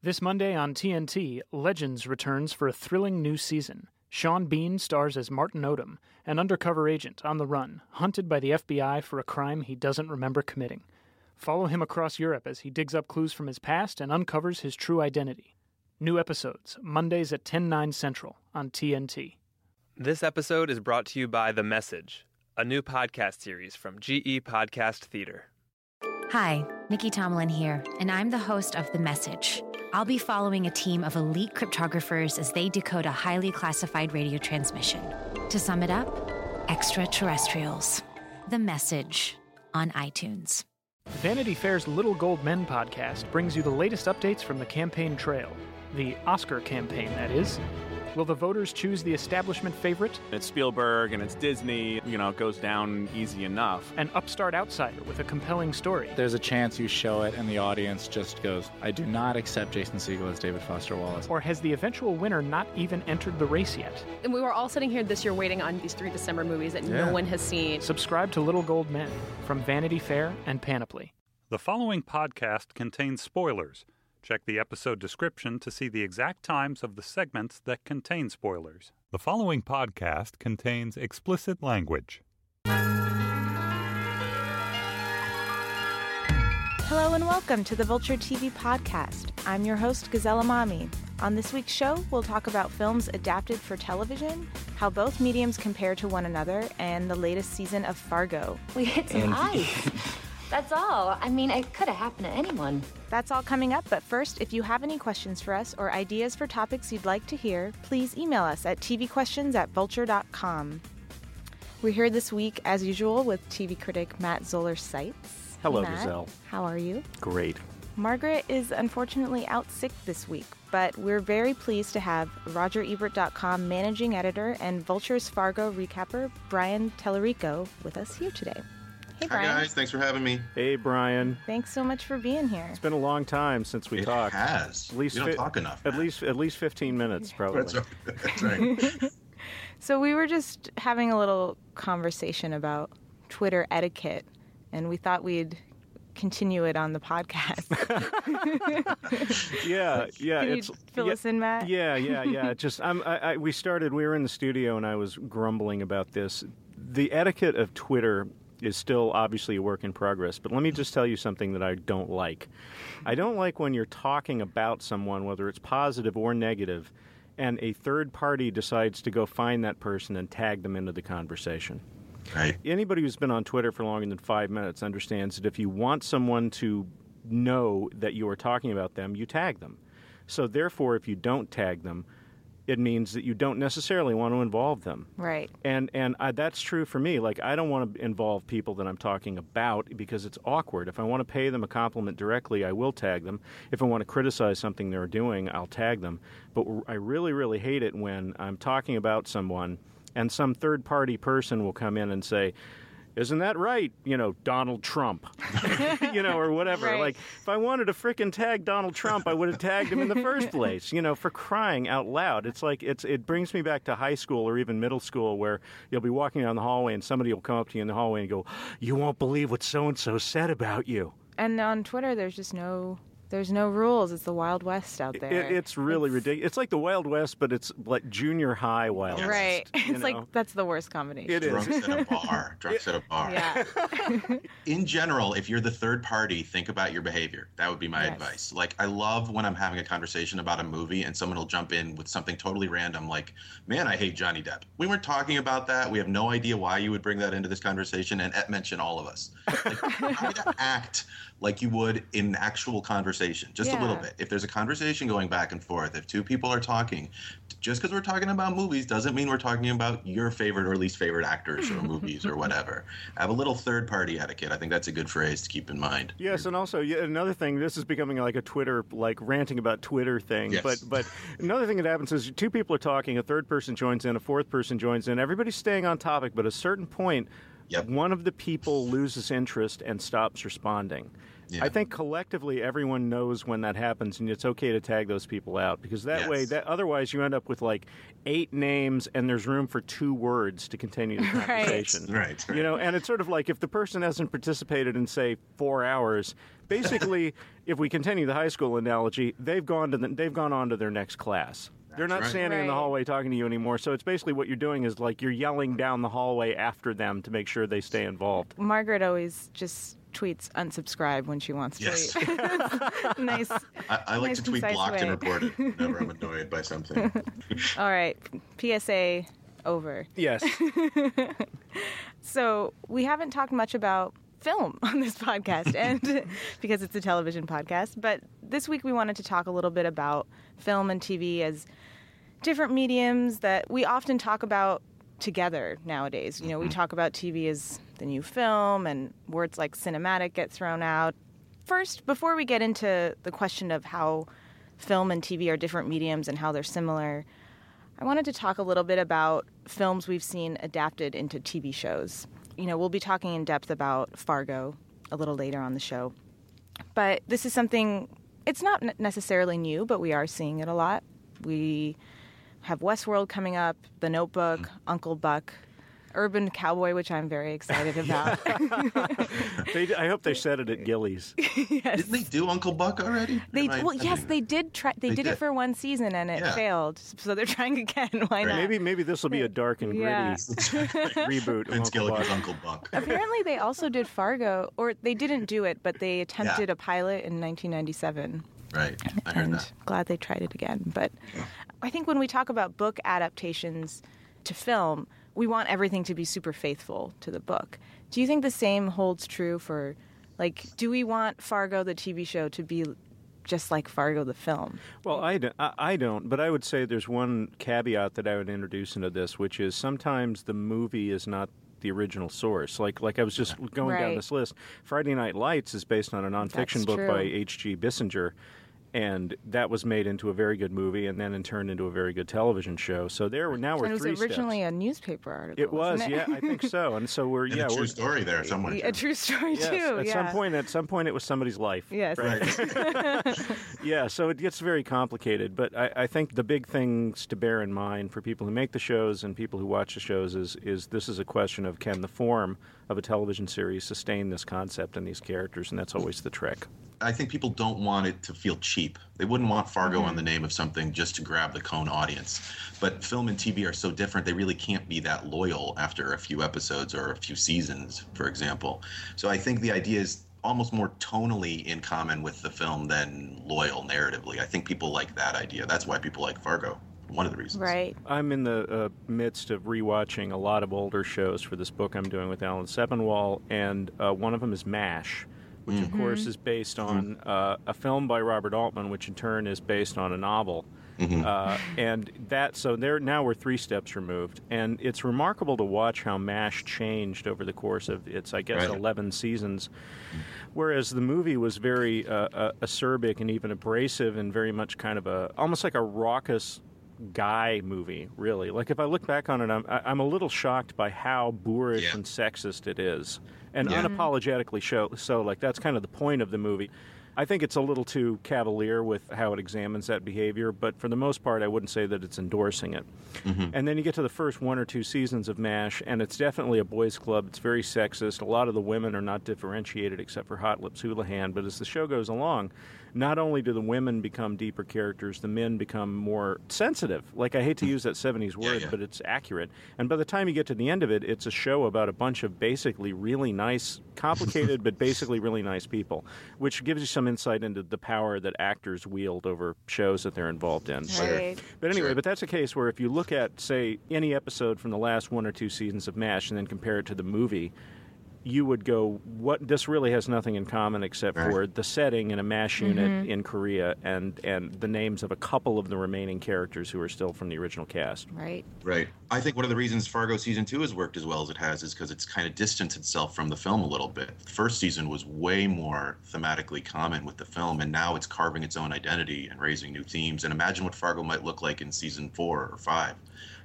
This Monday on TNT, Legends returns for a thrilling new season. Sean Bean stars as Martin Odum, an undercover agent on the run, hunted by the FBI for a crime he doesn't remember committing. Follow him across Europe as he digs up clues from his past and uncovers his true identity. New episodes, Mondays at 10, 9 central on TNT. This episode is brought to you by The Message, a new podcast series from GE Podcast Theater. Hi, Nikki Tomalin here, and I'm the host of The Message. I'll be following a team of elite cryptographers as they decode a highly classified radio transmission. To sum it up, extraterrestrials. The Message on iTunes. Vanity Fair's Little Gold Men podcast brings you the latest updates from the campaign trail. The Oscar campaign, that is. Will the voters choose the establishment favorite? It's Spielberg and it's Disney, you know, it goes down easy enough. An upstart outsider with a compelling story? There's a chance you show it and the audience just goes, I do not accept Jason Segel as David Foster Wallace. Or has the eventual winner not even entered the race yet? And we were all sitting here this year waiting on these three December movies that Yeah. no one has seen. Subscribe to Little Gold Men from Vanity Fair and Panoply. The following podcast contains spoilers. Check the episode description to see the exact times of the segments that contain spoilers. The following podcast contains explicit language. Hello and welcome to the Vulture TV podcast. I'm your host, Gazelle Emami. On this week's show, we'll talk about films adapted for television, how both mediums compare to one another, and the latest season of Fargo. We hit some ice. That's all. I mean, it could have happened to anyone. That's all coming up, but first, if you have any questions for us or ideas for topics you'd like to hear, please email us at tvquestions at vulture.com. We're here this week, as usual, with TV critic Matt Zoller Seitz. Hello, Matt, Gazelle. How are you? Great. Margaret is unfortunately out sick this week, but we're very pleased to have RogerEbert.com managing editor and Vulture's Fargo recapper Brian Tallerico with us here today. Hey, Hi Brian. guys, thanks for having me. Hey, Brian. Thanks so much for being here. It's been a long time since we talked. It talked. has. At least we don't fi- talk enough. At man. least at least 15 minutes probably. That's right. That's right. So, we were just having a little conversation about Twitter etiquette, and we thought we'd continue it on the podcast. Yeah, yeah, Can you it's fill yeah, us in, Matt? Yeah, yeah, yeah. Just I'm, I, I, we started. We were in the studio, and I was grumbling about this. The etiquette of Twitter is still obviously a work in progress. But let me just tell you something that I don't like. I don't like when you're talking about someone, whether it's positive or negative, and a third party decides to go find that person and tag them into the conversation. right. Anybody who's been on Twitter for longer than five minutes understands that if you want someone to know that you are talking about them, you tag them. So, therefore, if you don't tag them, it means that you don't necessarily want to involve them. Right. And and I, that's true for me. Like I don't want to involve people that I'm talking about because it's awkward. If I want to pay them a compliment directly, I will tag them. If I want to criticize something they're doing, I'll tag them. But I really really hate it when I'm talking about someone and some third party person will come in and say. Isn't that right? You know, Donald Trump, you know, or whatever. Right. Like, if I wanted to frickin' tag Donald Trump, I would have tagged him in the first place. You know, for crying out loud. It's like it's it brings me back to high school or even middle school where you'll be walking down the hallway and somebody will come up to you in the hallway and go, "You won't believe what so and so said about you." And on Twitter, there's just no. There's no rules. It's the Wild West out there. It, it's really ridiculous. It's like the Wild West, but it's like junior high Wild West. Right. It's know? like that's the worst combination. It is. Drunks at a bar. Drunks at a bar. Yeah. In general, if you're the third party, think about your behavior. That would be my Yes. advice. Like, I love when I'm having a conversation about a movie and someone will jump in with something totally random, like, man, I hate Johnny Depp. We weren't talking about that. We have no idea why you would bring that into this conversation and mention all of us. Like, act like you would in actual conversation, just a little bit. If there's a conversation going back and forth, if two people are talking, just because we're talking about movies doesn't mean we're talking about your favorite or least favorite actors or movies or whatever. Have a little third party etiquette. I think that's a good phrase to keep in mind. Yes, and also yeah, another thing. This is becoming like a Twitter, like ranting about Twitter thing. Yes. But but another thing that happens is two people are talking, a third person joins in, a fourth person joins in. Everybody's staying on topic, but at a certain point, Yep. one of the people loses interest and stops responding. I think collectively everyone knows when that happens, and it's okay to tag those people out because that way, that otherwise you end up with like eight names, and there's room for two words to continue the Right. conversation. Right, You know, and it's sort of like if the person hasn't participated in say four hours, basically, if we continue the high school analogy, they've gone to the, they've gone on to their next class. They're not right. standing in the hallway talking to you anymore. So it's basically what you're doing is like you're yelling down the hallway after them to make sure they stay involved. Margaret always just tweets unsubscribe when she wants to. Yes. nice. I, I like nice, to tweet concise blocked and way. reported whenever I'm annoyed by something. All right. PSA over. Yes. So we haven't talked much about film on this podcast, and because it's a television podcast. But this week we wanted to talk a little bit about film and TV as different mediums that we often talk about together nowadays. You know, we mm-hmm. talk about TV as the new film, and words like cinematic get thrown out. First, before we get into the question of how film and TV are different mediums and how they're similar, I wanted to talk a little bit about films we've seen adapted into TV shows. You know, we'll be talking in depth about Fargo a little later on the show. But this is something, it's not necessarily new, but we are seeing it a lot. We have Westworld coming up, The Notebook, mm. Uncle Buck, Urban Cowboy, which I'm very excited about. they, I hope they said it at Gilley's. Didn't they do Uncle Buck already? They Am I- well, I yes, think- they did try. They, They did, it for one season and it Yeah. failed, so they're trying again. Why not? Maybe maybe this will be a dark and gritty Yeah. reboot. of Vince Uncle Gilligan's Buck. Uncle Buck. Apparently, they also did Fargo, or they didn't do it, but they attempted a pilot in 1997. Right, I heard and that. glad they tried it again. But I think when we talk about book adaptations to film, we want everything to be super faithful to the book. Do you think the same holds true for, like, do we want Fargo the TV show to be just like Fargo the film? Well, I don't, I don't, but I would say there's one caveat that I would introduce into this, which is sometimes the movie is not the original source. Like like I was just going down this list. Friday Night Lights is based on a nonfiction That's book by. H.G. Bissinger. And that was made into a very good movie, and then in turn into a very good television show. So there, now we're and it three was originally steps. a newspaper article. It was, wasn't it? yeah, I think so. And so we're And yeah, a true we're story there somewhere. a true story Yes, too. at yeah. some point, at some point, it was somebody's life. Yes. yeah, so it gets very complicated. But I, I think the big things to bear in mind for people who make the shows and people who watch the shows is is this is a question of can the form of a television series sustain this concept and these characters, and that's always the trick. I think people don't want it to feel cheap. They wouldn't want Fargo Mm-hmm. on the name of something just to grab the cone audience. But film and TV are so different, they really can't be that loyal after a few episodes or a few seasons, for example. So I think the idea is almost more tonally in common with the film than loyal narratively. I think people like that idea. That's why people like Fargo. One of the reasons. Right. I'm in the uh, midst of rewatching a lot of older shows for this book I'm doing with Alan Sepinwall, and uh, one of them is MASH, which of course is based on uh, a film by Robert Altman, which in turn is based on a novel. Uh, and that so there now we're three steps removed, and it's remarkable to watch how MASH changed over the course of its I guess Right. eleven seasons. Whereas the movie was very uh, uh, acerbic and even abrasive and very much kind of a almost like a raucous guy movie, really. Like if I look back on it, I'm I'm a little shocked by how boorish Yeah. and sexist it is, and Yeah. Mm-hmm. unapologetically show, so. Like that's kind of the point of the movie. I think it's a little too cavalier with how it examines that behavior, but for the most part, I wouldn't say that it's endorsing it. Mm-hmm. And then you get to the first one or two seasons of MASH, and it's definitely a boys' club. It's very sexist. A lot of the women are not differentiated except for Hot Lips Houlihan. But as the show goes along, not only do the women become deeper characters, the men become more sensitive. Like, I hate to use that 70s word, yeah. but it's accurate. And by the time you get to the end of it, it's a show about a bunch of basically really nice, complicated, but basically really nice people, which gives you some insight into the power that actors wield over shows that they're involved in. But- Right. but anyway, Sure. but that's a case where if you look at, say, any episode from the last one or two seasons of MASH and then compare it to the movie, you would go, "What? This really has nothing in common except Right. for the setting in a MASH unit mm-hmm. in Korea and and the names of a couple of the remaining characters who are still from the original cast." Right. Right. I think one of the reasons Fargo season two has worked as well as it has is because it's kind of distanced itself from the film a little bit. The first season was way more thematically common with the film, and now it's carving its own identity and raising new themes. And imagine what Fargo might look like in season four or five.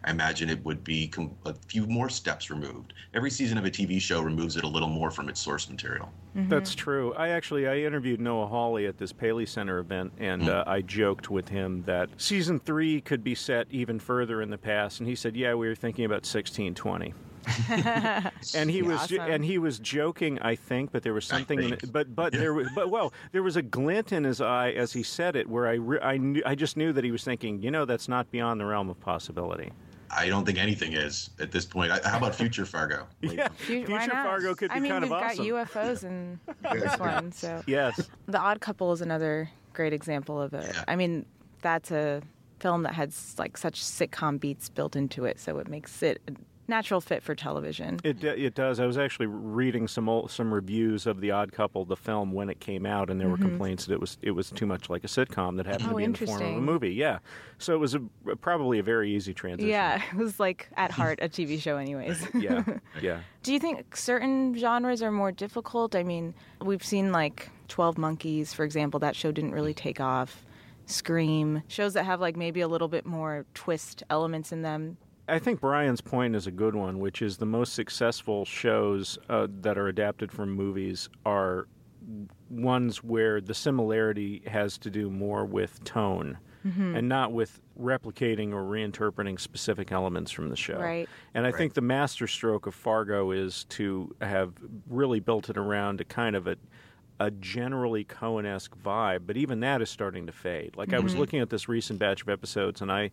I imagine it would be com- a few more steps removed. Every season of a TV show removes it a little more from its source material. That's true. I actually I interviewed Noah Hawley at this Paley Center event, and uh, I joked with him that season three could be set even further in the past, and he said, "Yeah, we were thinking about sixteen twenty. and he was Awesome. and he was joking, I think, but there was something in it. But but there was but well, there was a glint in his eye as he said it, where I re- I knew I just knew that he was thinking, you know, that's not beyond the realm of possibility. I don't think anything is at this point. I, how about Future Fargo? Yeah, Fu- Future not? Fargo could be I mean, kind of we've got UFOs in this one, so Yes. The Odd Couple is another great example of it. I mean, that's a film that has like such sitcom beats built into it, so it makes it a natural fit for television. It it does. I was actually reading some old, some reviews of The Odd Couple, the film, when it came out, and there were Mhm. complaints that it was it was too much like a sitcom that happened Oh, to be in the form of a movie. Yeah, so it was a, probably a very easy transition. Yeah, it was like at heart a TV show, anyways. yeah, yeah. Do you think certain genres are more difficult? I mean, we've seen like 12 Monkeys, for example, that show didn't really take off. Scream, shows that have like maybe a little bit more twist elements in them. I think Brian's point is a good one, which is the most successful shows uh, that are adapted from movies are ones where the similarity has to do more with tone Mhm. and not with replicating or reinterpreting specific elements from the show. Right. And I Right. think the masterstroke of Fargo is to have really built it around a kind of a a generally Coen-esque vibe, but even that is starting to fade. Like I was Mhm. looking at this recent batch of episodes, and I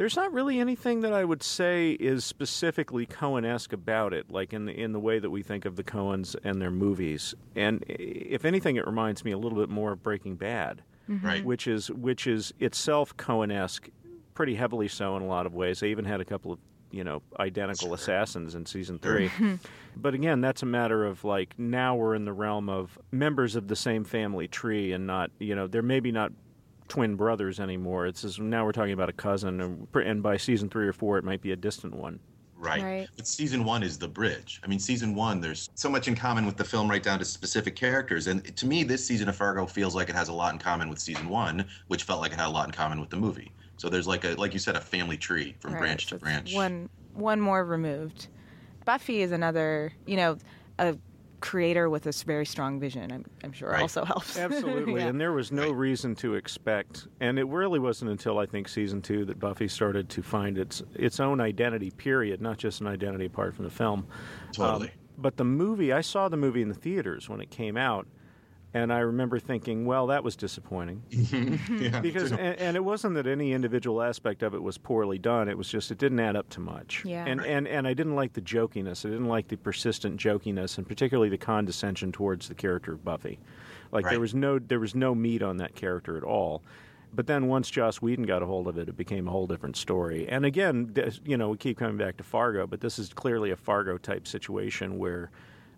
there's not really anything that I would say is specifically Coen-esque about it, like in the in the way that we think of the Coens and their movies. And if anything, it reminds me a little bit more of Breaking Bad, Mhm. Right. Which is which is itself Coen-esque, pretty heavily so in a lot of ways. They even had a couple of you know identical assassins in season three. But again, that's a matter of like now we're in the realm of members of the same family tree and not, you know, they're maybe not twin brothers anymore. It's just, now we're talking about a cousin, and, and by season three or four, it might be a distant one. Right. Right. But season one is the bridge. I mean, season one, there's so much in common with the film, right down to specific characters. And to me, this season of Fargo feels like it has a lot in common with season one, which felt like it had a lot in common with the movie. So there's like a, like you said, a family tree from Right, branch so to branch. One one more removed. Buffy is another, you know, a creator with a very strong vision. I'm, I'm sure Right. also helps. Absolutely. Yeah. And there was no reason to expect, and it really wasn't until I think season two that Buffy started to find its its own identity. Period, not just an identity apart from the film. Totally. Um, but the movie, I saw the movie in the theaters when it came out, and I remember thinking, well, that was disappointing. Mm-hmm. yeah, because and, and it wasn't that any individual aspect of it was poorly done it was just it didn't add up to much Yeah. and and and I didn't like the jokiness I didn't like the persistent jokiness and particularly the condescension towards the character of Buffy like Right. there was no there was no meat on that character at all but then once Joss Whedon got a hold of it, it became a whole different story. And again, this, you know, we keep coming back to Fargo, but this is clearly a Fargo type situation where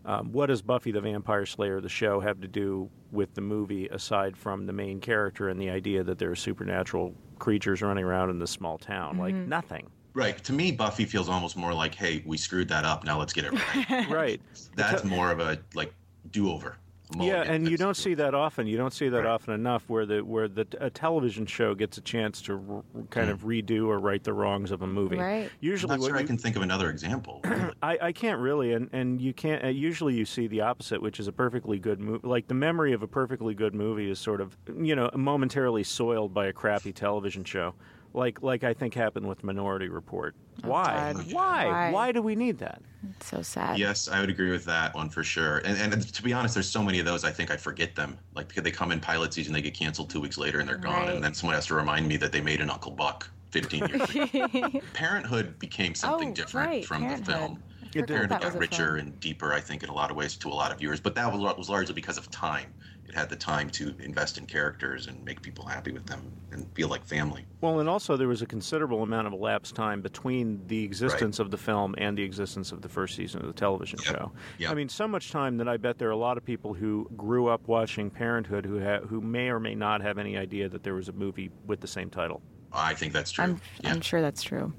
um, what does Buffy the Vampire Slayer, the show, have to do with the movie aside from the main character and the idea that there are supernatural creatures running around in this small town? Like Mhm. nothing. Right. To me, Buffy feels almost more like, hey, we screwed that up. Now let's get it right. right. That's more of a like do over. Yeah, and you don't see that often. You don't see that often enough, where the where the a television show gets a chance to r- kind of redo or right the wrongs of a movie. Right. Usually, I'm not what sure I can think of another example. I, I can't really, and, and you can't. Uh, usually, you see the opposite, which is a perfectly good movie. Like the memory of a perfectly good movie is sort of, you know, momentarily soiled by a crappy television show. Like like I think happened with Minority Report. Oh, Why? God. Why? Why? Why do we need that? It's so sad. Yes, I would agree with that one for sure. And, and to be honest, there's so many of those. I think I forget them. Like because they come in pilot season, they get canceled two weeks later, and they're gone. Right. And then someone has to remind me that they made an Uncle Buck 15 years ago. Parenthood became something Oh, different right, from Parenthood. the film. I forgot Parenthood that got richer film. and deeper, I think, in a lot of ways to a lot of viewers. But that was, was largely because of time. It had the time to invest in characters and make people happy with them and feel like family. Well, and also there was a considerable amount of elapsed time between the existence of the film and the existence of the first season of the television show. Yep. I mean, so much time that I bet there are a lot of people who grew up watching Parenthood who ha- who may or may not have any idea that there was a movie with the same title. I think that's true. I'm, I'm sure that's true.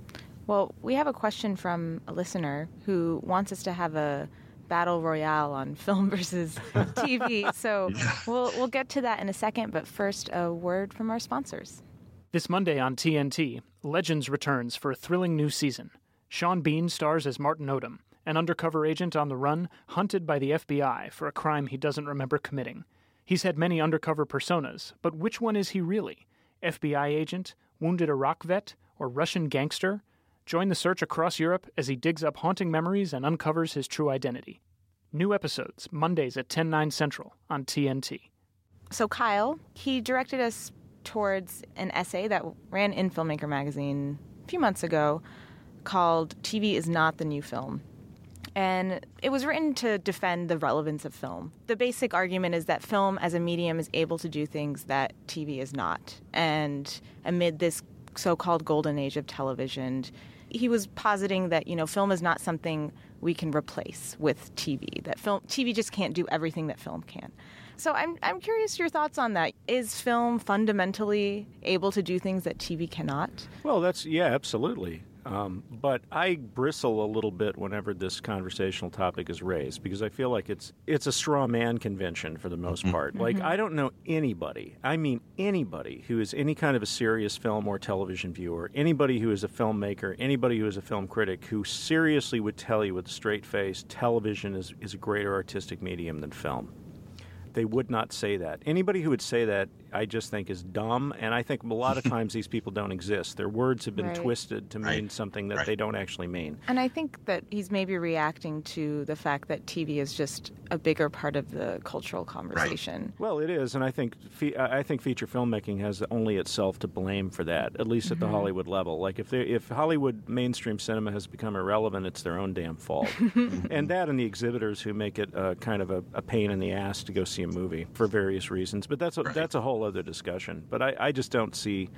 Well, we have a question from a listener who wants us to have a battle royale on film versus TV. So we'll we'll get to that in a second, but first a word from our sponsors. This Monday on TNT, Legends returns for a thrilling new season. Sean Bean stars as Martin Odum, an undercover agent on the run, hunted by the FBI for a crime he doesn't remember committing. He's had many undercover personas, but which one is he really? FBI agent, wounded Iraq vet, or Russian gangster? Join the search across Europe as he digs up haunting memories and uncovers his true identity. New episodes, Mondays at 10, 9 central on TNT. So, Kyle, he directed us towards an essay that ran in Filmmaker magazine a few months ago called TV is Not the New Film. And it was written to defend the relevance of film. The basic argument is that film as a medium is able to do things that TV is not. And amid this so called golden age of television, he was positing that, you know, film is not something we can replace with TV, that film TV just can't do everything that film can. So I'm I'm curious your thoughts on that. Is film fundamentally able to do things that TV cannot? Well, that's yeah, absolutely. Um, but I bristle a little bit whenever this conversational topic is raised because I feel like it's it's a straw man convention for the most part. Like Mhm. I don't know anybody, I mean anybody who is any kind of a serious film or television viewer, anybody who is a filmmaker, anybody who is a film critic who seriously would tell you with a straight face television is, is a greater artistic medium than film. They would not say that. Anybody who would say that, I just think is dumb, and I think a lot of times these people don't exist. Their words have been Right. twisted to mean something that they don't actually mean. And I think that he's maybe reacting to the fact that TV is just a bigger part of the cultural conversation. Well, it is, and I think fe- I think feature filmmaking has only itself to blame for that, at least at the Mhm. Hollywood level. Like if they, if Hollywood mainstream cinema has become irrelevant, it's their own damn fault. and that, and the exhibitors who make it uh, kind of a, a pain in the ass to go see a movie for various reasons. But that's a, that's a whole other discussion. But I, I just don't see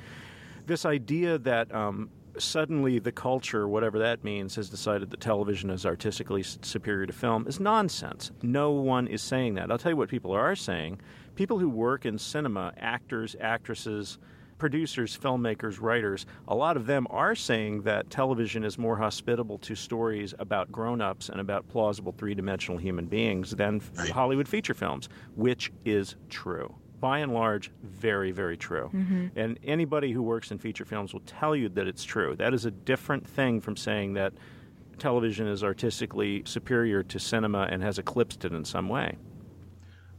this idea that. Um, Suddenly, the culture, whatever that means, has decided that television is artistically superior to film is nonsense. No one is saying that. I'll tell you what people are saying. People who work in cinema, actors, actresses, producers, filmmakers, writers, a lot of them are saying that television is more hospitable to stories about grown ups and about plausible three dimensional human beings than Hollywood feature films, which is true. By and large, very, very true. Mhm. And anybody who works in feature films will tell you that it's true. That is a different thing from saying that television is artistically superior to cinema and has eclipsed it in some way.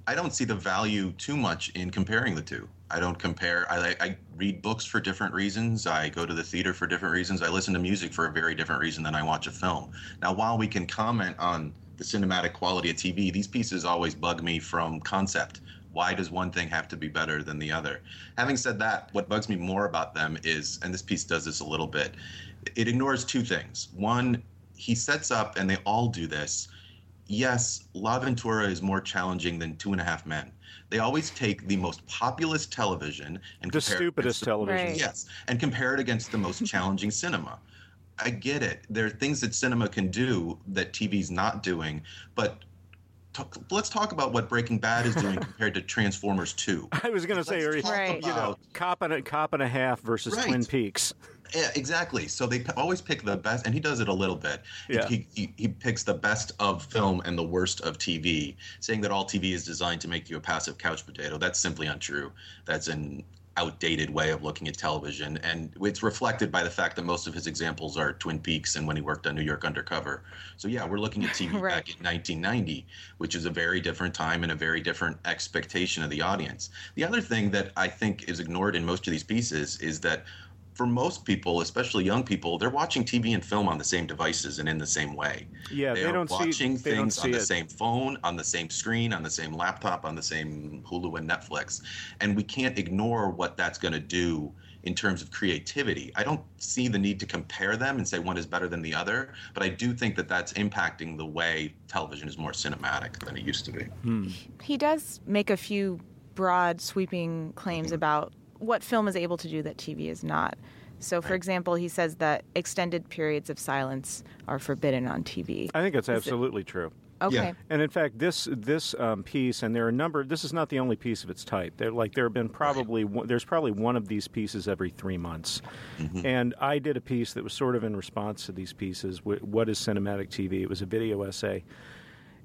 I don't see the value too much in comparing the two. I don't compare. I, I read books for different reasons. I go to the theater for different reasons. I listen to music for a very different reason than I watch a film. Now, while we can comment on the cinematic quality of TV, these pieces always bug me from concept. Why does one thing have to be better than the other? Having said that, what bugs me more about them is, and this piece does this a little bit, it ignores two things. One, he sets up, and they all do this, yes, L'Avventura is more challenging than Two and a Half Men. They always take the most populist television and The stupidest television. Right. Yes, and compare it against the most challenging cinema. I get it. There are things that cinema can do that TV's not doing, but talk, let's talk about what Breaking Bad is doing compared to Transformers 2. I was going to say, or, talk you know, cop and a cop and a half versus Right. Twin Peaks. Yeah, exactly. So they p- always pick the best, and he does it a little bit. Yeah. He, he, he picks the best of film and the worst of TV, saying that all TV is designed to make you a passive couch potato. That's simply untrue. That's an outdated way of looking at television, and it's reflected by the fact that most of his examples are Twin Peaks and when he worked on New York Undercover. So yeah, we're looking at TV back in 1990, which is a very different time and a very different expectation of the audience. The other thing that I think is ignored in most of these pieces is that for most people, especially young people, they're watching TV and film on the same devices and in the same way. Yeah, they are don't see- watching they don't things see on the it. same phone, on the same screen, on the same laptop, on the same Hulu and Netflix, and we can't ignore what that's going to do in terms of creativity. I don't see the need to compare them and say one is better than the other, but I do think that that's impacting the way television is more cinematic than it used to be. Hmm. He does make a few broad, sweeping claims mm-hmm. about what film is able to do that TV is not. So, for example, he says that extended periods of silence are forbidden on TV. I think that's Is it- absolutely true. Okay. Yeah. And in fact, this this um, piece, and there are a number. This is not the only piece of its type. There, like there have been probably one, there's probably one of these pieces every three months. And I did a piece that was sort of in response to these pieces. What is cinematic TV? It was a video essay.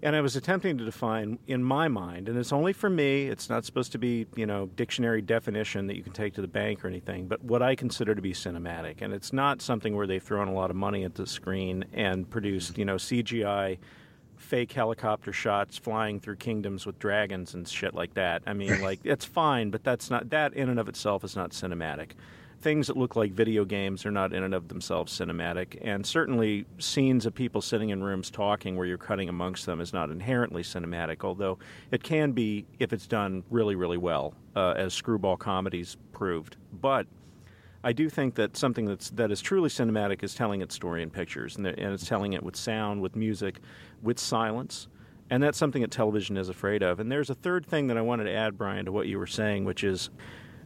And I was attempting to define in my mind, and it's only for me, it's not supposed to be, you know, dictionary definition that you can take to the bank or anything, but what I consider to be cinematic. And it's not something where they've thrown a lot of money at the screen and produced, you know, CGI fake helicopter shots flying through kingdoms with dragons and shit like that. I mean, like it's fine, but that's not that in and of itself is not cinematic things that look like video games are not in and of themselves cinematic, and certainly scenes of people sitting in rooms talking where you're cutting amongst them is not inherently cinematic, although it can be if it's done really, really well, uh, as screwball comedies proved. But I do think that something that's that is truly cinematic is telling its story in pictures, and, and it's telling it with sound, with music, with silence. And that's something that television is afraid of. And there's a third thing that I wanted to add, Brian, to what you were saying, which is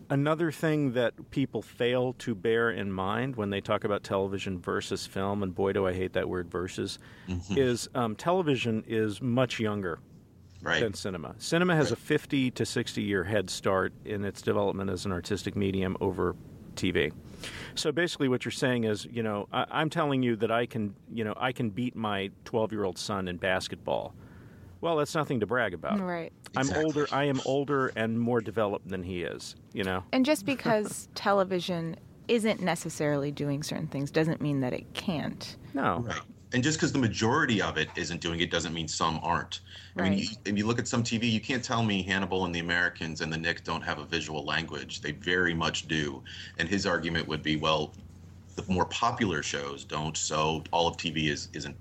Another thing that people fail to bear in mind when they talk about television versus film, and boy, do I hate that word versus, mm-hmm. is um, television is much younger right. than cinema. Cinema has right. a 50 to 60 year head start in its development as an artistic medium over TV. So basically, what you're saying is, you know, I, am telling you that I can, you know, I can beat my 12 year old son in basketball. Well, that's nothing to brag about. Right. I'm older. I am older and more developed than he is. You know. And just because television isn't necessarily doing certain things doesn't mean that it can't. No. Right. And just because the majority of it isn't doing it doesn't mean some aren't. Right. I mean, you, if you look at some TV, you can't tell me Hannibal and the Americans and the Knick don't have a visual language. They very much do. And his argument would be, well, the more popular shows don't, so all of TV is isn't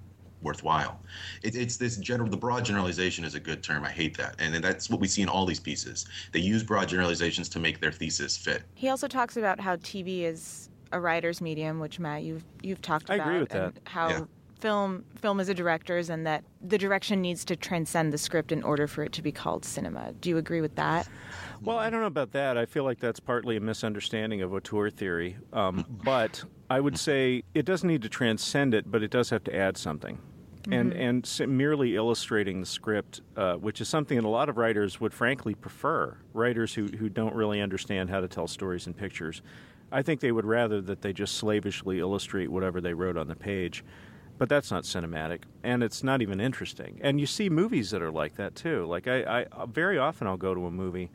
worthwhile. It, it's this general, the broad generalization is a good term. I hate that. And that's what we see in all these pieces. They use broad generalizations to make their thesis fit. He also talks about how TV is a writer's medium, which Matt, you've, you've talked I about. I agree with that. How yeah. film, film is a director's and that the direction needs to transcend the script in order for it to be called cinema. Do you agree with that? Well, I don't know about that. I feel like that's partly a misunderstanding of auteur theory. Um, but I would say it doesn't need to transcend it, but it does have to add something and mm-hmm. and merely illustrating the script, uh, which is something that a lot of writers would frankly prefer. Writers who who don't really understand how to tell stories in pictures, I think they would rather that they just slavishly illustrate whatever they wrote on the page. But that's not cinematic, and it's not even interesting. And you see movies that are like that too. Like I, I very often I'll go to a movie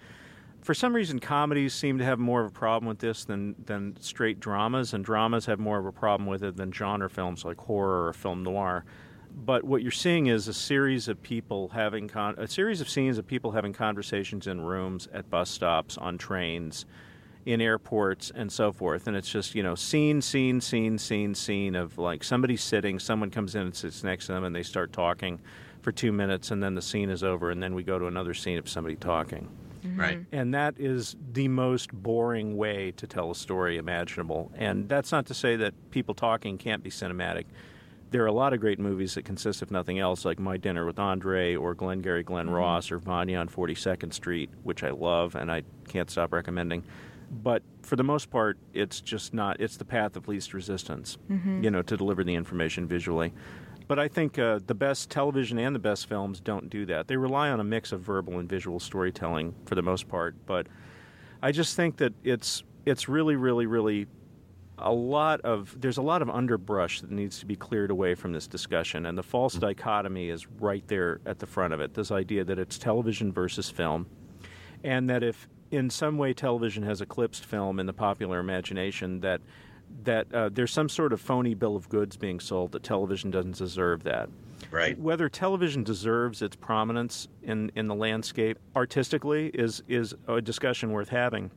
for some reason, comedies seem to have more of a problem with this than, than straight dramas, and dramas have more of a problem with it than genre films like horror or film noir but what you're seeing is a series of people having con- a series of scenes of people having conversations in rooms at bus stops on trains in airports and so forth. And it's just you know scene scene scene scene scene of like somebody sitting someone comes in and sits next to them and they start talking for two minutes and then the scene is over and then we go to another scene of somebody talking. Mm-hmm. right. And that is the most boring way to tell a story imaginable. And that's not to say that people talking can't be cinematic there are a lot of great movies that consist of nothing else, like My Dinner with Andre or Glengarry Glen mm-hmm. Ross or Vanya on 42nd Street, which I love and I can't stop recommending. But for the most part, it's just not, it's the path of least resistance, mm-hmm. you know, to deliver the information visually. But I think uh, the best television and the best films don't do that. They rely on a mix of verbal and visual storytelling for the most part. But I just think that it's it's really, really, really a lot of there's a lot of underbrush that needs to be cleared away from this discussion and the false mm-hmm. dichotomy is right there at the front of it. This idea that it's television versus film and that if in some way television has eclipsed film in the popular imagination that that uh, there's some sort of phony bill of goods being sold that television doesn't deserve that. Right. Whether television deserves its prominence in in the landscape artistically is is a discussion worth having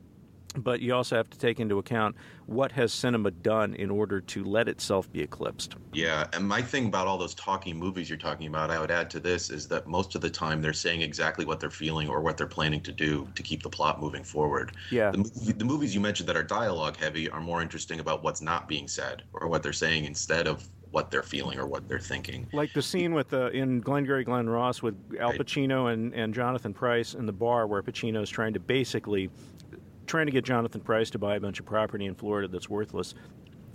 but you also have to take into account what has cinema done in order to let itself be eclipsed. Yeah, and my thing about all those talking movies you're talking about, I would add to this is that most of the time they're saying exactly what they're feeling or what they're planning to do to keep the plot moving forward. Yeah. The, the movies you mentioned that are dialogue heavy are more interesting about what's not being said or what they're saying instead of what they're feeling or what they're thinking. Like the scene with uh, in Glengarry Glen Ross with Al Pacino and, and Jonathan Pryce in the bar where Pacino is trying to basically trying to get Jonathan Pryce to buy a bunch of property in Florida that's worthless.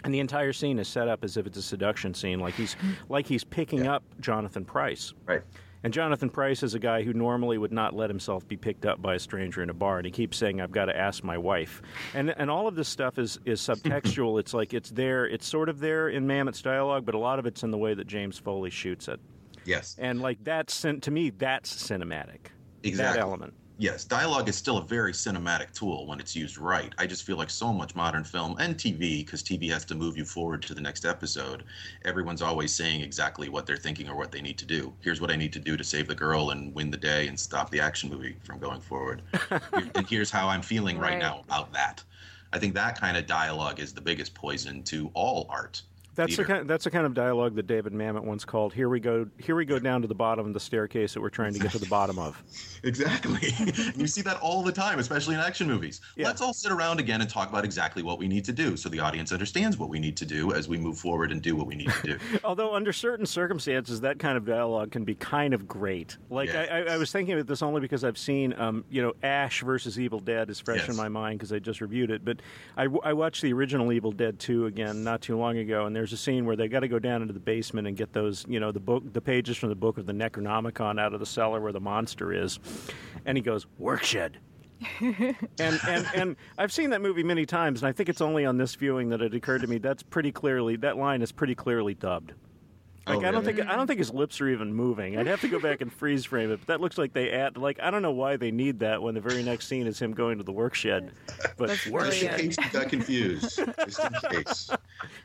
And the entire scene is set up as if it's a seduction scene, like he's like he's picking yeah. up Jonathan Pryce. Right. And Jonathan Pryce is a guy who normally would not let himself be picked up by a stranger in a bar, and he keeps saying, "I've got to ask my wife." And and all of this stuff is is subtextual. it's like it's there. It's sort of there in Mamet's dialogue, but a lot of it's in the way that James Foley shoots it. Yes. And like that's to me, that's cinematic. Exactly. That element. Yes, dialogue is still a very cinematic tool when it's used right. I just feel like so much modern film and TV, because TV has to move you forward to the next episode, everyone's always saying exactly what they're thinking or what they need to do. Here's what I need to do to save the girl and win the day and stop the action movie from going forward. and here's how I'm feeling right, Right. now about that. I think that kind of dialogue is the biggest poison to all art. That's the kind. That's the kind of dialogue that David Mamet once called. Here we go. Here we go down to the bottom of the staircase that we're trying to get to the bottom of. Exactly. you see that all the time, especially in action movies. Let's all sit around again and talk about exactly what we need to do so the audience understands what we need to do as we move forward and do what we need to do. Although under certain circumstances, that kind of dialogue can be kind of great. Like I, I, I was thinking of this only because I've seen, um, you know, Ash versus Evil Dead is fresh in my mind because I just reviewed it. But I watched the original Evil Dead 2 again not too long ago, and there's a scene where they got to go down into the basement and get those, you know, the book, the pages from the book of the Necronomicon out of the cellar where the monster is, and he goes, "Workshed." and, and and I've seen that movie many times, and I think it's only on this viewing that it occurred to me that's pretty clearly that line is pretty clearly dubbed. Like Oh, I don't really? think I don't think his lips are even moving. I'd have to go back and freeze frame it, but that looks like they add like I don't know why they need that when the very next scene is him going to the work shed. But Just in case you got confused. Just in case.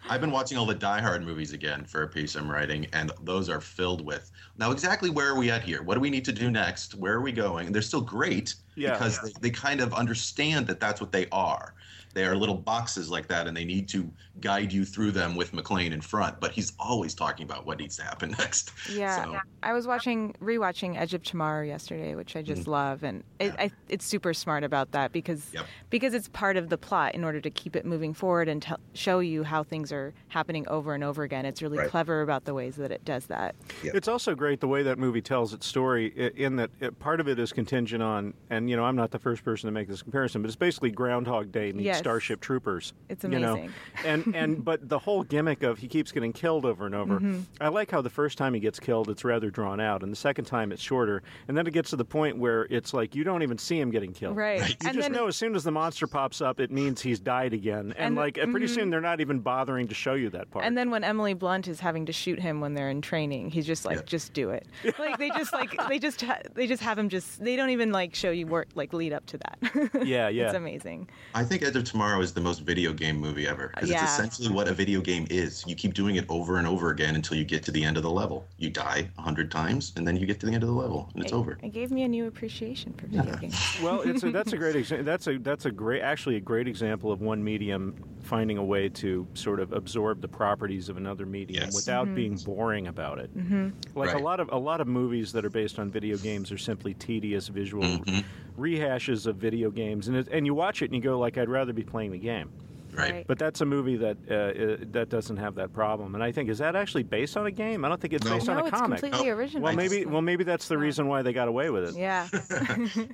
I've been watching all the Die Hard movies again for a piece I'm writing, and those are filled with. Now, exactly where are we at here? What do we need to do next? Where are we going? And they're still great Yeah. because They, they kind of understand that that's what they are. They are little boxes like that, and they need to guide you through them with McClane in front. But he's always talking about what needs to happen next. Yeah, So- I was watching rewatching Edge of Tomorrow yesterday, which I just mm-hmm. love, and it, I, it's super smart about that because because it's part of the plot in order to keep it moving forward and tell show you how things are happening over and over again. It's really Right. clever about the ways that it does that. It's also great the way that movie tells its story. In that it, part of it is contingent on, and you know, I'm not the first person to make this comparison, but it's basically Groundhog Day meets Yes. Starship Troopers. It's amazing. you know? amazing. and and but the whole gimmick of he keeps getting killed over and over. Mhm. I like how the first time he gets killed, it's rather drawn out, and the second time it's shorter, and then it gets to the point where it's like you don't even see him getting killed. Right. You And just then- know as soon as the monster pops up, it means he's died again, and, And- like pretty mhm. soon they're not even bothering to show you that part. And then when Emily Blunt is having to shoot him when they're in training, he's just like, just do it. Like they just like they just ha- they just have him just they don't even like show you work like lead up to that. Yeah, yeah. it's amazing. I think Edge of Tomorrow is the most video game movie ever because Yeah. it's essentially what a video game is. You keep doing it over and over again until you get to the end of the level. You die a hundred times, and then you get to the end of the level, and it's it, over. It gave me a new appreciation for video games. well, it's a, that's a great exa- that's a that's a great actually a great example of one medium finding a way to sort of absorb the properties of another medium Yes. without Mhm. being boring about it. Mhm. Like Right. a lot of a lot of movies that are based on video games are simply tedious visual Mm-hmm. Rehashes of video games, and it, and you watch it and you go like I'd rather be playing the game. Right. But that's a movie that uh, that doesn't have that problem, and I think is that actually based on a game? I don't think it's No. based on No, a it's comic. completely No. original. Well, maybe well maybe that's the reason why they got away with it. Yeah.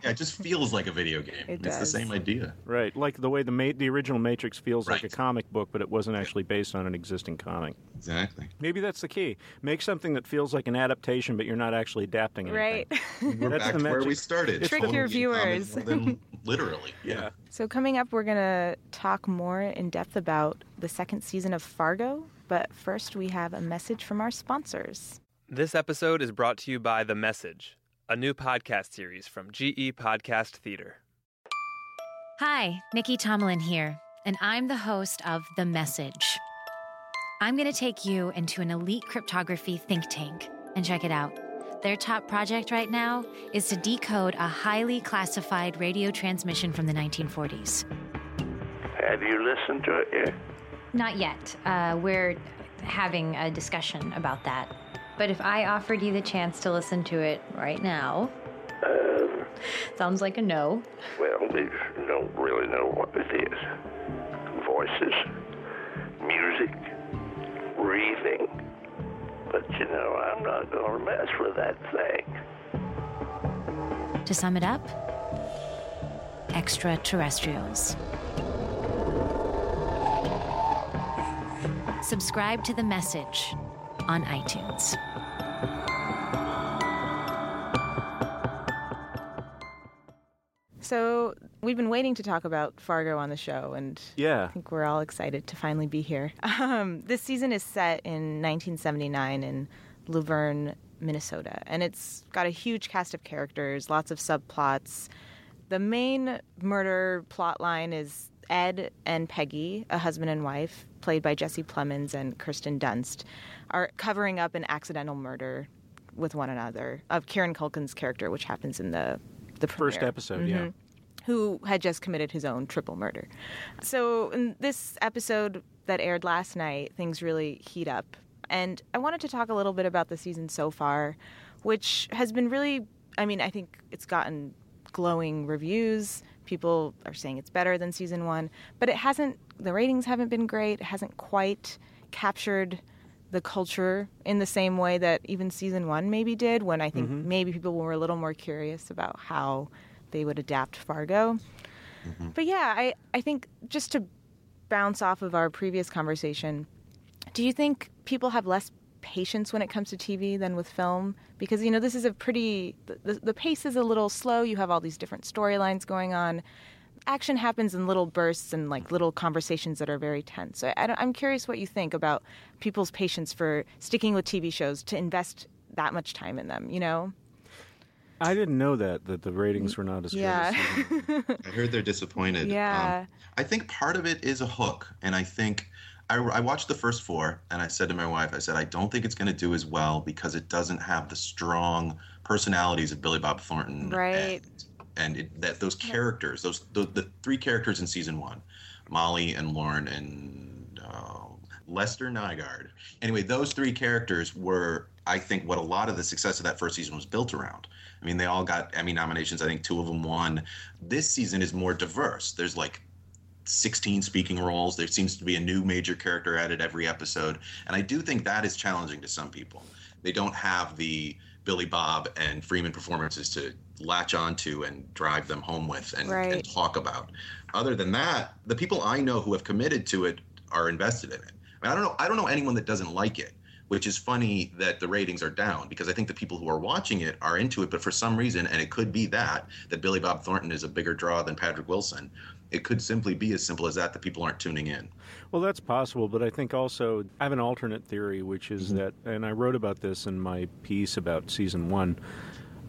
Yeah, it just feels like a video game. It it's the same idea. Right, like the way the ma- the original Matrix feels like a comic book, but it wasn't actually based on an existing comic. Exactly. Maybe that's the key. Make something that feels like an adaptation, but you're not actually adapting anything. Right. We're That's back the to where we started. Trick Totally your comic viewers. more than literally. Yeah. So coming up, we're gonna talk more in depth about the second season of Fargo. But first, we have a message from our sponsors. This episode is brought to you by The Message, a new podcast series from GE Podcast Theater. Hi, Nikki Tomalin here, and I'm the host of The Message. I'm going to take you into an elite cryptography think tank and check it out. Their top project right now is to decode a highly classified radio transmission from the 1940s. Have you listened to it yet? Not yet. Uh, we're having a discussion about that. But if I offered you the chance to listen to it right now, Um, sounds like a no. well, we don't really know what it is. Voices, music, breathing. But you know, I'm not going to mess with that thing. To sum it up, extraterrestrials. Subscribe to The Message on iTunes. So we've been waiting to talk about Fargo on the show, and Yeah. I think we're all excited to finally be here. Um, this season is set in 1979 in Luverne, Minnesota. And it's got a huge cast of characters, lots of subplots. The main murder plot line is Ed and Peggy, a husband and wife, played by Jesse Plemons and Kirsten Dunst, are covering up an accidental murder with one another of Kieran Culkin's character, which happens in the the First premiere. episode, yeah. Who had just committed his own triple murder. So in this episode that aired last night, things really heat up. And I wanted to talk a little bit about the season so far, which has been really I mean, I think it's gotten glowing reviews. People are saying it's better than season one, but it hasn't, the ratings haven't been great. It hasn't quite captured the culture in the same way that even season one maybe did, when I think Mhm. maybe people were a little more curious about how they would adapt Fargo. Mm-hmm. But yeah, I, I think just to bounce off of our previous conversation, do you think people have less patience when it comes to TV than with film? Because, you know, this is a pretty, the, the pace is a little slow. You have all these different storylines going on. Action happens in little bursts and like little conversations that are very tense. So I, I'm curious what you think about people's patience for sticking with TV shows to invest that much time in them, you know? I didn't know that that the ratings were not as Yeah. good. As I heard they're disappointed. Yeah. Um, I think part of it is a hook, and I think I, I watched the first four, and I said to my wife, I said, I don't think it's going to do as well because it doesn't have the strong personalities of Billy Bob Thornton Right. and it, that those characters, those the, the three characters in season one, Molly and Lorne and uh, Lester Nygaard. Anyway, those three characters were, I think, what a lot of the success of that first season was built around. I mean, they all got Emmy nominations. I think two of them won. This season is more diverse. There's like 16 speaking roles. There seems to be a new major character added every episode. And I do think that is challenging to some people. They don't have the Billy Bob and Freeman performances to latch onto and drive them home with and, Right. and talk about. Other than that, the people I know who have committed to it are invested in it. I, mean, I don't know. I don't know anyone that doesn't like it, which is funny that the ratings are down because I think the people who are watching it are into it, but for some reason, and it could be that that Billy Bob Thornton is a bigger draw than Patrick Wilson. It could simply be as simple as that that people aren't tuning in. Well, that's possible, but I think also I have an alternate theory, which is mm-hmm. that, and I wrote about this in my piece about season one.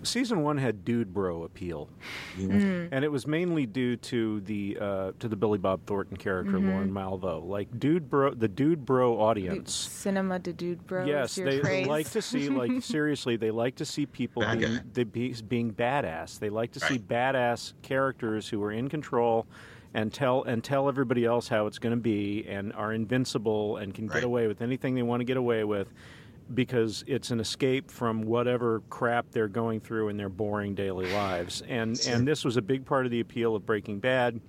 Season one had dude bro appeal, Mm. and it was mainly due to the uh, to the Billy Bob Thornton character Mhm. Lorne Malvo, like dude bro, the dude bro audience. Cinema de dude bro. Yes, your they, they like to see like seriously. They like to see people being, guy. they be, being badass. They like to see badass characters who are in control and tell and tell everybody else how it's going to be and are invincible and can get away with anything they want to get away with because it's an escape from whatever crap they're going through in their boring daily lives. And and this was a big part of the appeal of Breaking Bad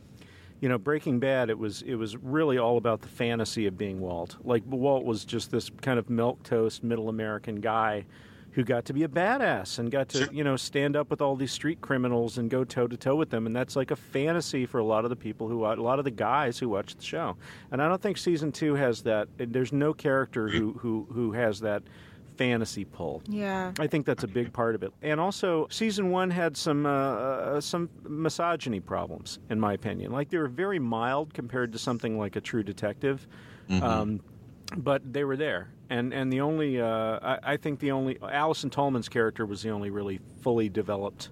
you know, Breaking Bad, it was it was really all about the fantasy of being Walt. Like Walt was just this kind of milk toast middle American guy who got to be a badass and got to you know stand up with all these street criminals and go toe to toe with them, and that's like a fantasy for a lot of the people who a lot of the guys who watch the show. And I don't think season two has that. There's no character who who who has that fantasy pull. Yeah. I think that's a big part of it. And also, season one had some uh, uh, some misogyny problems, in my opinion. Like they were very mild compared to something like a True Detective, Mhm. um, but they were there. And and the only uh, I, I think the only Allison Tolman's character was the only really fully developed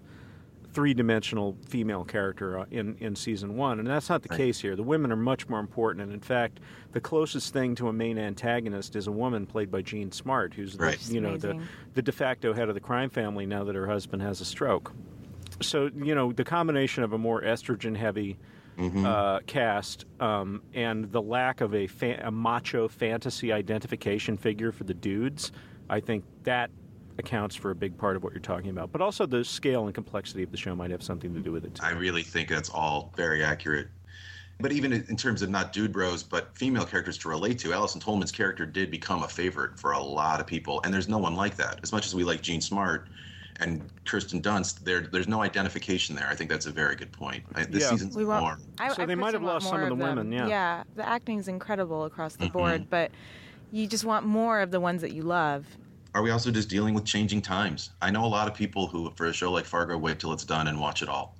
three dimensional female character uh, in, in season one. And that's not the case here. The women are much more important. And in fact, the closest thing to a main antagonist is a woman played by Jean Smart, who's the, you know the, the de facto head of the crime family now that her husband has a stroke. So, you know, the combination of a more estrogen heavy uh, cast um, and the lack of a, fa- a macho fantasy identification figure for the dudes, I think that accounts for a big part of what you're talking about. But also the scale and complexity of the show might have something to do with it too. I really think that's all very accurate. But even in in terms of not dude bros, but female characters to relate to, Allison Tolman's character did become a favorite for a lot of people, and there's no one like that. As much as we like Jean Smart and Kirsten Dunst, there there's no identification there. I think that's a very good point. I, this Yeah. season's We want- more. I, So I they might have lost some more of the them. women, yeah. Yeah, the acting's incredible across the Mhm. board, but you just want more of the ones that you love. Are we also just dealing with changing times? I know a lot of people who, for a show like Fargo, wait till it's done and watch it all.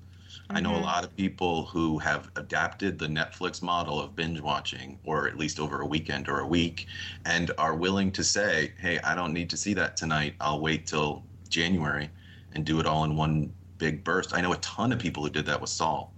I know a Mhm. lot of people who have adapted the Netflix model of binge watching, or at least over a weekend or a week, and are willing to say, hey, I don't need to see that tonight. I'll wait till January and do it all in one big burst. I know a ton of people who did that with Saul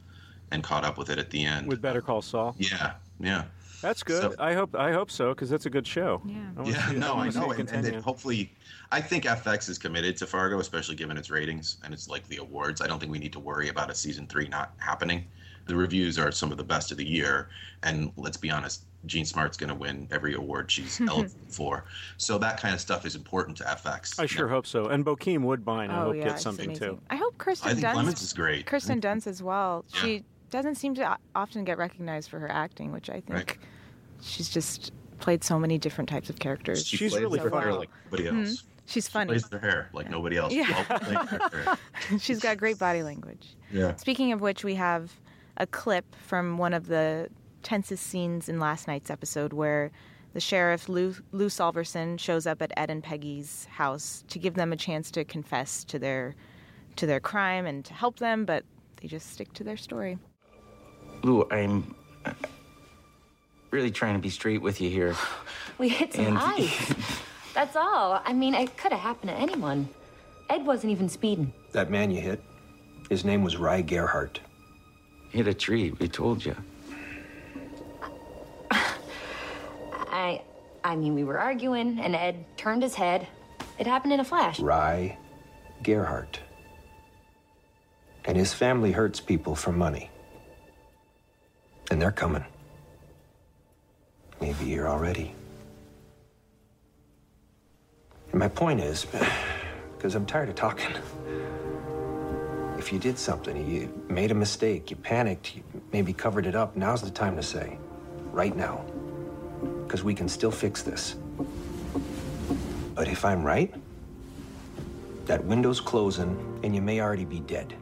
and caught up with it at the end. With Better Call Saul. Yeah, yeah. That's good. I hope I hope so because that's a good show. Yeah. Yeah, no, I know, and, and it hopefully, I think FX is committed to Fargo, especially given its ratings and its like the awards. I don't think we need to worry about a season three not happening. The reviews are some of the best of the year, and let's be honest, Jean Smart's going to win every award she's eligible for. So that kind of stuff is important to FX. I sure hope so. And Bokeem Woodbine, I Oh, hope yeah, gets something amazing. too. I hope Kirsten I think Dunst. Plemons is great. Kirsten Dunst as well. Yeah. She doesn't seem to often get recognized for her acting, which I think Right. she's just played so many different types of characters. She plays her hair like nobody Mhm. else. She's funny. Plays her hair like nobody else. Yeah. All plays her hair. She's got great body language. Yeah. Speaking of which, we have a clip from one of the tensest scenes in last night's episode where the sheriff, Lou, Lou Solverson, shows up at Ed and Peggy's house to give them a chance to confess to their to their crime and to help them, but they just stick to their story. Lou, I'm really trying to be straight with you here. We hit some And- ice. That's all. I mean, it could have happened to anyone. Ed wasn't even speeding. That man you hit, his name was Rye Gerhardt. Hit a tree, we told you. I I mean, we were arguing and Ed turned his head. It happened in a flash. Rye Gerhardt. And his family hurts people for money. And they're coming. Maybe here already. And my point is, because I'm tired of talking. If you did something, you made a mistake, you panicked, you maybe covered it up, now's the time to say. Right now. Because we can still fix this. But if I'm right, that window's closing and you may already be dead.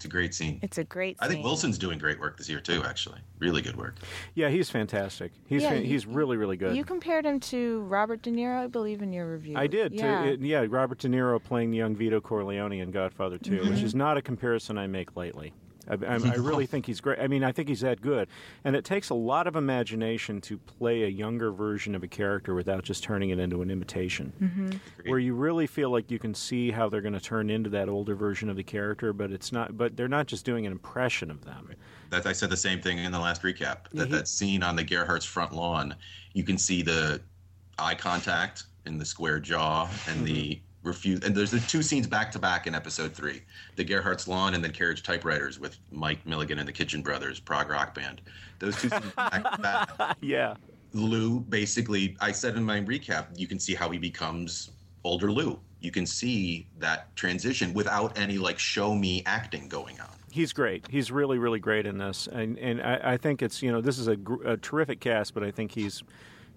It's a great scene. It's a great I think. Wilson's doing great work this year too. Actually, really good work. Yeah, he's fantastic. He's Yeah, fan- you- he's really really good. You compared him to Robert De Niro, I believe, in your review. I did. Yeah. Too. It- yeah, Robert De Niro playing young Vito Corleone in Godfather 2, which Mhm. is not a comparison I make lately. I, I, I really think he's great. I mean, I think he's that good. And it takes a lot of imagination to play a younger version of a character without just turning it into an imitation. Mhm. Where you really feel like you can see how they're going to turn into that older version of the character, but it's not. But they're not just doing an impression of them. That I said the same thing in the last recap. That he- that scene on the Gerhardt's front lawn, you can see the eye contact and the square jaw and the refuse. And there's the two scenes back to back in episode three: the Gerhardt's lawn and then Carriage Typewriters with Mike Milligan and the Kitchen Brothers prog rock band. Those two scenes back to back. Yeah. Lou basically, I said in my recap, you can see how he becomes older Lou. You can see that transition without any like show me acting going on. He's great. He's really, really great in this, and and I, I think it's you know this is a, gr- a terrific cast, but I think he's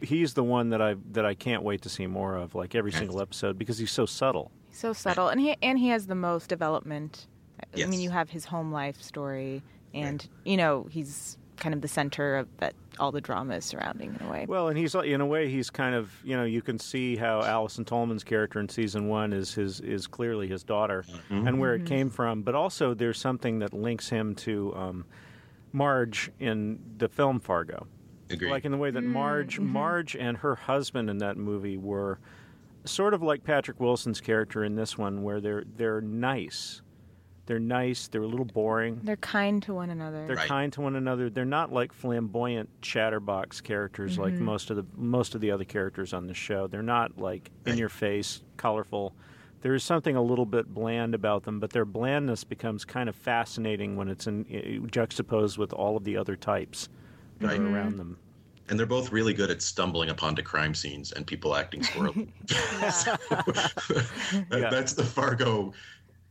he's the one that I that I can't wait to see more of, like every single episode, because he's so subtle. He's So subtle, and he and he has the most development. I mean, you have his home life story, and you know he's kind of the center of that all the drama is surrounding in a way. Well, and he's in a way he's kind of you know you can see how Allison Tolman's character in season one is his is clearly his daughter and where Mhm. it came from, but also there's something that links him to um, Marge in the film Fargo. Agreed. Like in the way that Marge Marge and her husband in that movie were sort of like Patrick Wilson's character in this one, where they're they're nice. They're nice. They're a little boring. They're kind to one another. They're kind to one another. They're not like flamboyant chatterbox characters like Mhm. most of the most of the other characters on the show. They're not like in your face, colorful. There is something a little bit bland about them, but their blandness becomes kind of fascinating when it's in, eh, juxtaposed with all of the other types that Right. are around them. And they're both really good at stumbling upon to crime scenes and people acting squirrely. That- That's the Fargo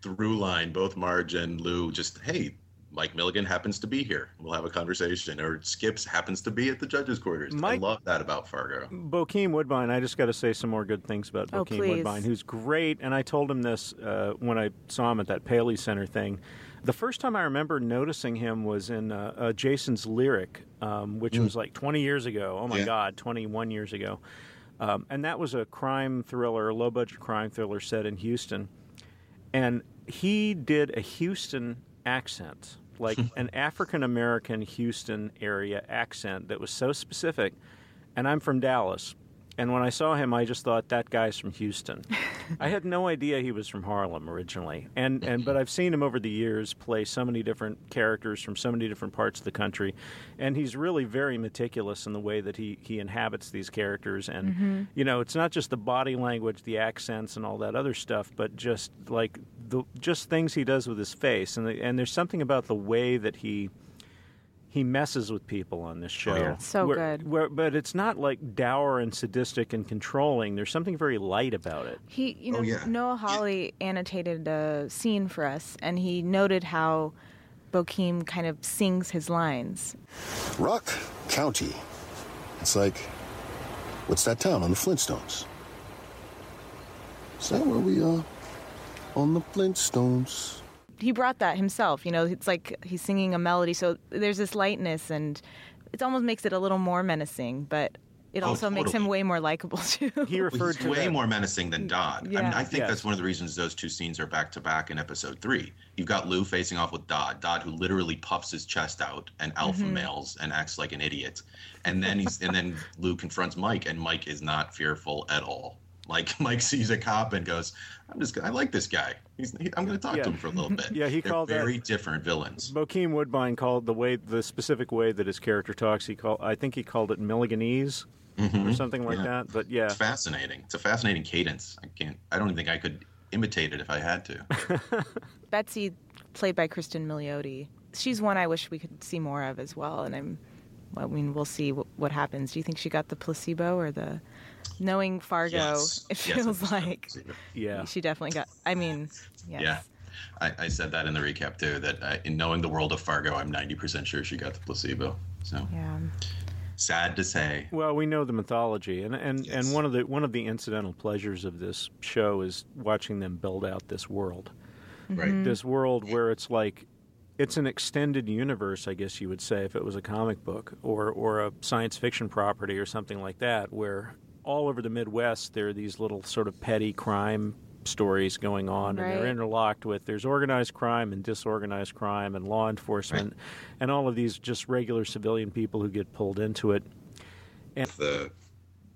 through line. Both Marge and Lou just, hey, Mike Milligan happens to be here. We'll have a conversation. Or Skips happens to be at the judges' quarters. Mike- I love that about Fargo. Bokeem Woodbine, I just got to say some more good things about Oh, Bokeem please. Woodbine, who's great. And I told him this uh, when I saw him at that Paley Center thing. The first time I remember noticing him was in uh, uh, Jason's Lyric, um, which was like 20 years ago. Oh my Yeah. God, 21 years ago. Um, and that was a crime thriller, a low budget crime thriller set in Houston. And he did a Houston accent, like an African American Houston area accent that was so specific. And I'm from Dallas. And when I saw him, I just thought that guy's from Houston. I had no idea he was from Harlem originally, and and but I've seen him over the years play so many different characters from so many different parts of the country, and he's really very meticulous in the way that he he inhabits these characters. And Mhm. you know, it's not just the body language, the accents, and all that other stuff, but just like the just things he does with his face, and the, and there's something about the way that he he messes with people on this oh, show. yeah. So Where- good. where- but it's not like dour and sadistic and controlling. There's something very light about it. He, you oh, know, Oh, yeah. Noah Hawley annotated a scene for us, and he noted how Bokeem kind of sings his lines. Rock County. It's like, what's that town on the Flintstones? Is that where we are? On the Flintstones. He brought that himself. You know, it's like he's singing a melody, so there's this lightness, and it almost makes it a little more menacing, but it Oh, also makes him way more likable too. He Well, he's way more menacing than Dodd. I mean, I think Yes. that's one of the reasons those two scenes are back to back in episode three. You've got Lou facing off with Dodd, Dodd who literally puffs his chest out and alpha Mhm. males and acts like an idiot, and then he's and then Lou confronts Mike, and Mike is not fearful at all. Like Mike sees a cop and goes, "I'm just I like this guy. He's he, I'm going to talk Yeah. to him for a little bit." Yeah, he They're called that- very different villains. Bokeem Woodbine called the way the specific way that his character talks. He called I think he called it Milliganese or Mhm. something like Yeah. that. But yeah, It's fascinating. It's a fascinating cadence. I can't. I don't even think I could imitate it if I had to. Betsy, played by Kristen Milioti, she's one I wish we could see more of as well. And I'm, I mean, we'll see what, what happens. Do you think she got the placebo or the? Knowing Fargo, Yes. it feels think so. like yeah, she definitely got. I mean, yes. Yeah. I, I said that in the recap too. That I, in knowing the world of Fargo, I'm 90% sure she got the placebo. So Yeah. sad to say. Well, we know the mythology, and and, and one of the one of the incidental pleasures of this show is watching them build out this world, Right. Mm-hmm. Mhm. This world where it's like it's an extended universe, I guess you would say, if it was a comic book or or a science fiction property or something like that, where all over the Midwest there are these little sort of petty crime stories going on and they're interlocked with there's organized crime and disorganized crime and law enforcement and all of these just regular civilian people who get pulled into it The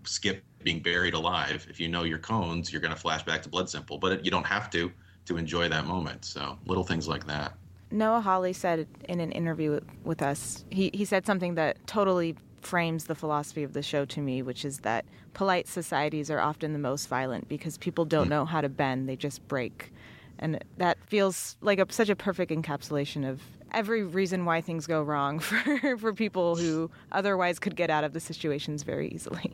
skip being buried alive. If you know your Coens, you're going to flash back to Blood Simple, but you don't have to to enjoy that moment. So little things like that. Noah Hawley said in an interview with, with us, he, he said something that totally frames the philosophy of the show to me, which is that polite societies are often the most violent because people don't hmm. know how to bend, they just break. And that feels like a, such a perfect encapsulation of every reason why things go wrong for, for people who otherwise could get out of the situations very easily.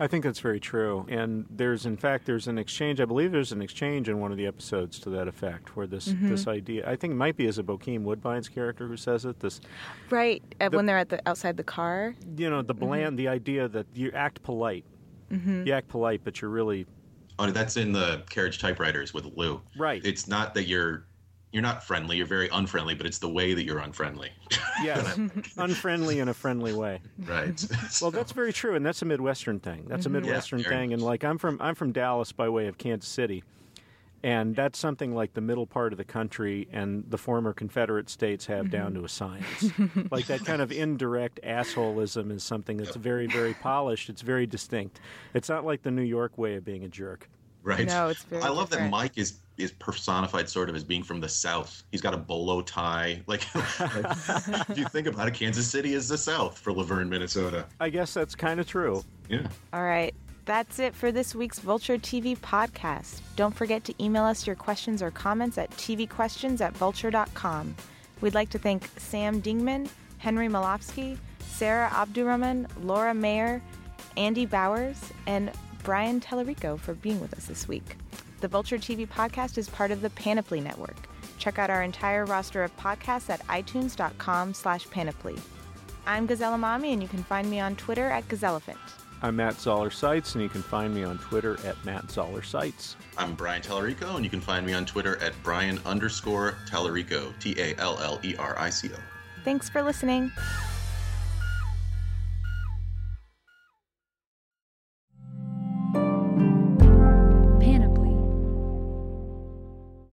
I think that's very true. And there's, in fact, there's an exchange. I believe there's an exchange in one of the episodes to that effect, where this Mhm. this idea. I think it might be as a Bokeem Woodbine's character who says it. This, Right, uh, The- when they're at the outside the car. you know, the bland, the idea that you act polite. Mhm. You act polite, but you're really Oh, that's in the carriage typewriters with Lou. Right. It's not that you're you're not friendly. You're very unfriendly, but it's the way that you're unfriendly. yes, unfriendly in a friendly way. Right. Well, that's very true, and that's a Midwestern thing. That's a mm-hmm. Midwestern very thing, and like I'm from I'm from Dallas by way of Kansas City, and that's something like the middle part of the country and the former Confederate states have down mm-hmm. to a science. like that kind of indirect assholism is something that's very very polished. It's very distinct. It's not like the New York way of being a jerk. Right. No, it's very I love that. Mike is is personified sort of as being from the South. He's got a bolo tie. Like, if you think about it, Kansas City is the South for Luverne, Minnesota. I guess that's kind of true. Yeah. All right. That's it for this week's Vulture TV podcast. Don't forget to email us your questions or comments at tvquestions at vulture.com. We'd like to thank Sam Dingman, Henry Malofsky, Sarah Abdurrahman, Laura Mayer, Andy Bowers, and Brian Tallerico for being with us this week. The Vulture TV podcast is part of the Panoply Network. Check out our entire roster of podcasts at itunes.com slash panoply. I'm Gazelle Emami, and you can find me on Twitter at Gazelephant. I'm Matt Zoller Seitz, and you can find me on Twitter at Matt Zoller Seitz. I'm Brian Tallerico, and you can find me on Twitter at Brian underscore Tallerico, T A L L E R I C O. Thanks for listening.